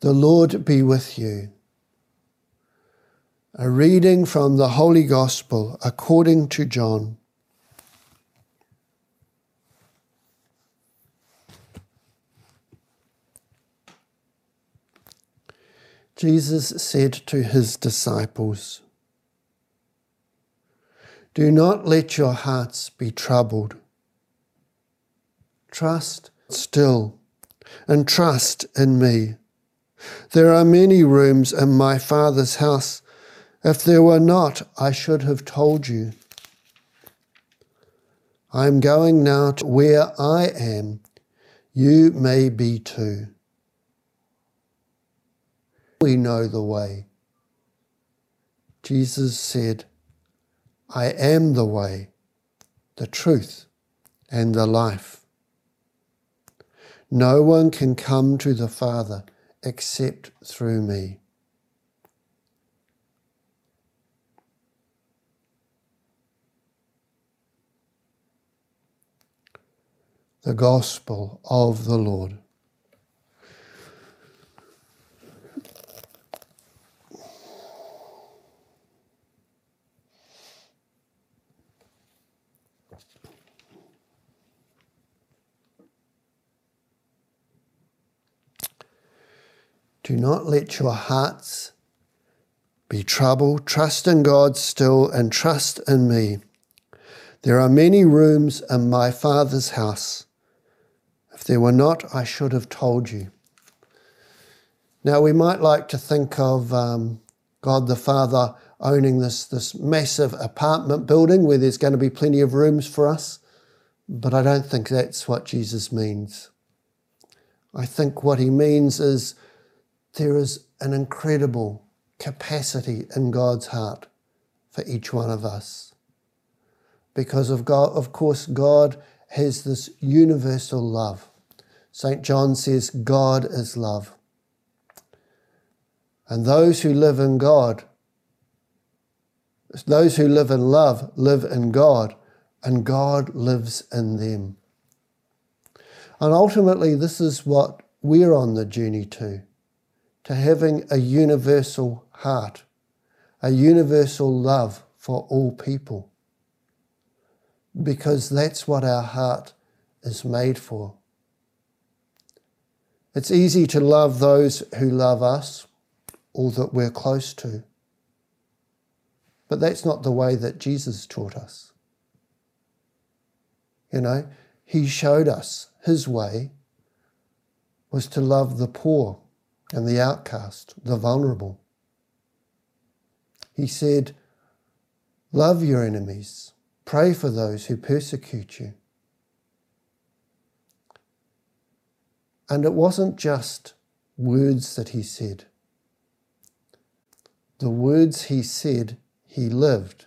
The Lord be with you. A reading from the Holy Gospel according to John. Jesus said to his disciples, Do not let your hearts be troubled. Trust still and trust in me. There are many rooms in my Father's house. If there were not, I should have told you. I am going now to where I am. You may be too. We know the way. Jesus said, I am the way, the truth, and the life. No one can come to the Father except through me. The Gospel of the Lord. Do not let your hearts be troubled. Trust in God still and trust in me. There are many rooms in my Father's house. If there were not, I should have told you. Now, we might like to think of um, God the Father owning this, this massive apartment building where there's going to be plenty of rooms for us, but I don't think that's what Jesus means. I think what he means is there is an incredible capacity in God's heart for each one of us. Because of God, of course, God has this universal love. St. John says, God is love. And those who live in God, those who live in love, live in God, and God lives in them. And ultimately, this is what we're on the journey to to having a universal heart, a universal love for all people. Because that's what our heart is made for. It's easy to love those who love us or that we're close to. But that's not the way that Jesus taught us. You know, he showed us his way was to love the poor and the outcast, the vulnerable. He said, Love your enemies, pray for those who persecute you. And it wasn't just words that he said. The words he said, he lived.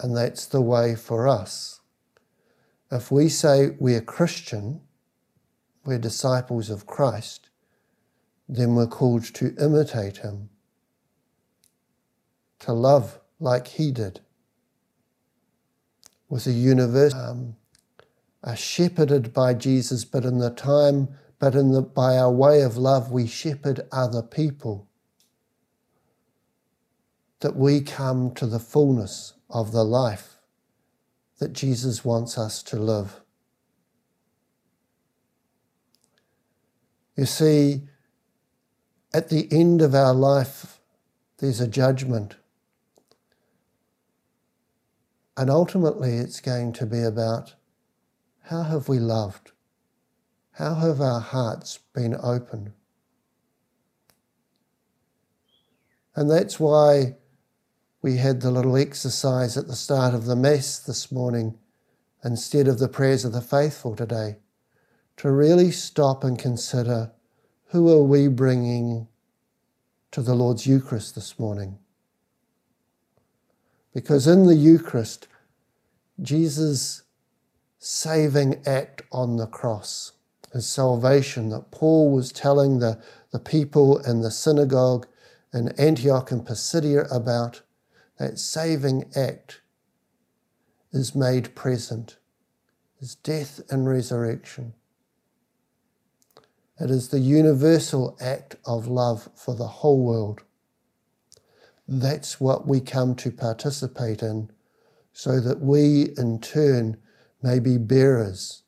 And that's the way for us. If we say we're Christian, we're disciples of Christ, then we're called to imitate him, to love like he did, with a universe, um, are shepherded by Jesus, but in the time, but in the, by our way of love, we shepherd other people. That we come to the fullness of the life that Jesus wants us to live. You see, at the end of our life, there's a judgment. And ultimately, it's going to be about how have we loved? How have our hearts been open? And that's why we had the little exercise at the start of the Mass this morning instead of the prayers of the faithful today, to really stop and consider who are we bringing to the Lord's Eucharist this morning? Because in the Eucharist, Jesus' saving act on the cross, his salvation that Paul was telling the, the people in the synagogue in Antioch and Pisidia about, that saving act is made present, his death and resurrection. It is the universal act of love for the whole world. That's what we come to participate in, so that we in turn may be bearers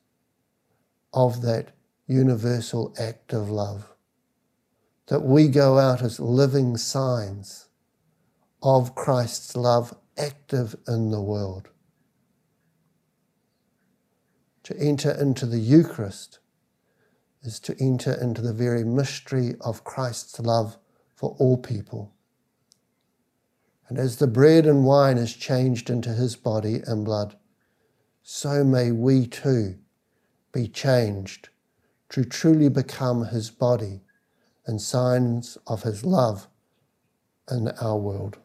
of that universal act of love. That we go out as living signs of Christ's love active in the world. To enter into the Eucharist is to enter into the very mystery of Christ's love for all people. And as the bread and wine is changed into his body and blood, so may we too be changed to truly become his body and signs of his love in our world.